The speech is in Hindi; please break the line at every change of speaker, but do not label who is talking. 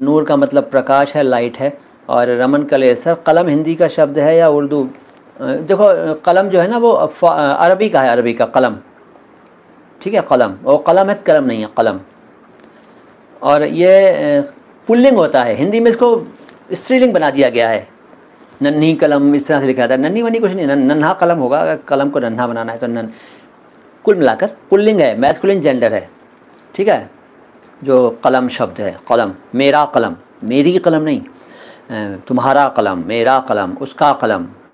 नूर का मतलब प्रकाश है लाइट है, और रमन कले सर कलम हिंदी का शब्द है या उर्दू? देखो, कलम जो है ना, वो अरबी का है, अरबी का कलम। ठीक है, कलम। और कलम है कलम नहीं है, कलम। और ये पुल्लिंग होता है। हिंदी में इसको स्त्रीलिंग बना दिया गया है। नन्ही कलम, इस तरह से लिखा जाता है। नन्ही वन्नी कुछ नहीं नन्हा कलम होगा। अगर कलम को नन्हा बनाना है तो नन। कुल मिलाकर, पुल्लिंग है मैस्कुलिन जेंडर है। ठीक है? जो कलम शब्द है, कलम, मेरा कलम, मेरी कलम नहीं तुम्हारा कलम, मेरा कलम, उसका कलम